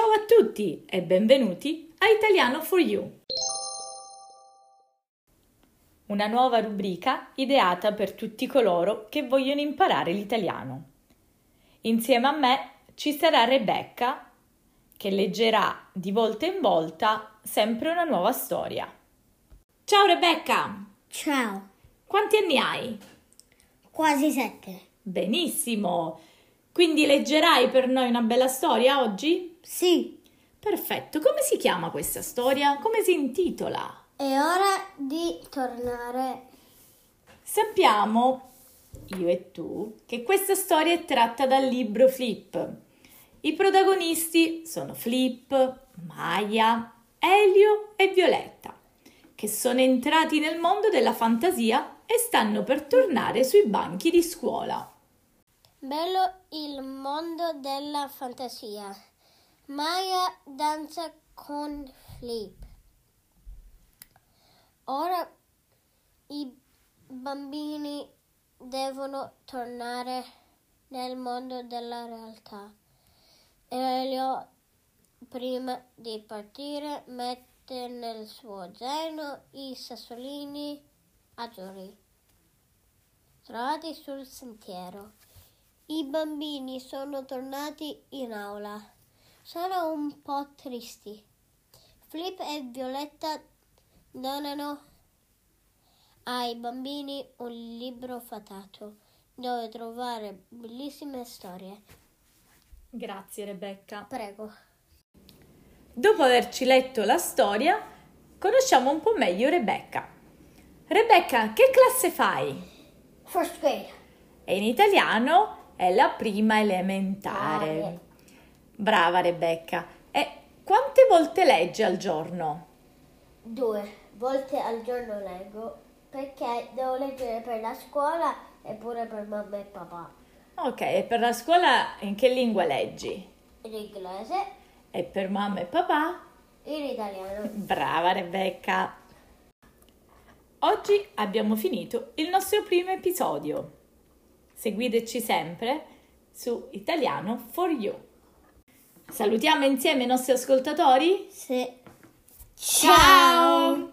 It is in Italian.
a tutti e benvenuti a Italiano for You. Una nuova rubrica ideata per tutti coloro che vogliono imparare l'italiano. Insieme a me ci sarà Rebecca che leggerà di volta in volta sempre una nuova storia. Ciao Rebecca! Ciao, Quanti anni hai? quasi sette. Benissimo! Quindi leggerai per noi una bella storia oggi? Sì, Perfetto, come si chiama questa storia? Come si intitola? è ora di tornare. Sappiamo, io e tu, che questa storia è tratta dal libro Flip. I protagonisti sono Flip, Maya, Elio e Violetta, che sono entrati nel mondo della fantasia e stanno per tornare sui banchi di scuola. Bello il mondo della fantasia. Maya danza con Flip. Ora i bambini devono tornare nel mondo della realtà. Elio, prima di partire, mette nel suo zaino i sassolini azzurri trovati sul sentiero. I bambini sono tornati in aula. Sono un po' tristi. Flip e Violetta donano ai bambini un libro fatato dove trovare bellissime storie. Grazie Rebecca. Prego. Dopo averci letto la storia, conosciamo un po' meglio Rebecca. Rebecca, che classe fai? First grade. E in italiano è la prima elementare. Brave. Brava Rebecca. E quante volte leggi al giorno? Due volte al giorno leggo perché devo leggere per la scuola e pure per mamma e papà. Ok, e per la scuola in che lingua leggi? In inglese, E per mamma e papà? in italiano. Brava Rebecca. Oggi abbiamo finito il nostro primo episodio. Seguiteci sempre su Italiano for You. Salutiamo insieme i nostri ascoltatori. Sì. Ciao!